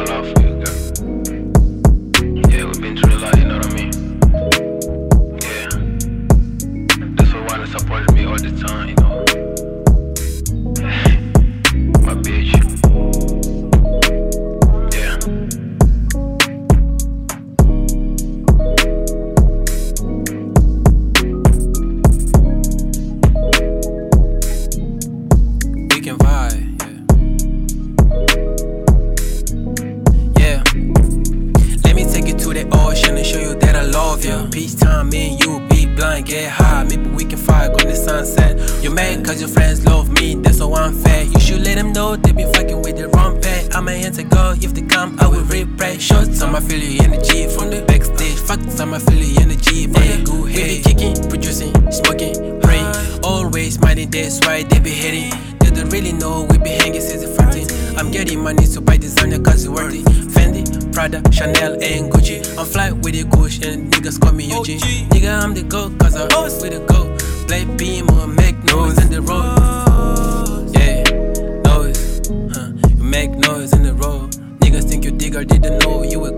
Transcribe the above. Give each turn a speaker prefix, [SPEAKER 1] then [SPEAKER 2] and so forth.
[SPEAKER 1] my love you. love you. Peacetime, me and you be blind, get high. Maybe we can fight, go to sunset. You're mad cause your friends love me, that's so unfair. You should let them know they be fucking with the wrong pair. I'm an anti-girl, if they come, I will replay. Shots, I'ma feel your energy from the backstage. Facts, I'ma feel your energy from the good head. Baby kicking, producing, smoking, praying. Always minding, that's why they be hating. They don't really know we be hanging since the 14. I'm getting money, to buy designer cause it's worth it. Fendi, Prada, Chanel, and Gucci. I'm fly with the Gucci and niggas call me UG. Nigga, I'm the GOAT cause I'm with the GOAT. Play beam or make noise in the
[SPEAKER 2] road.
[SPEAKER 1] Yeah, noise. Huh. You make noise in the road. Niggas think you digger, didn't know you were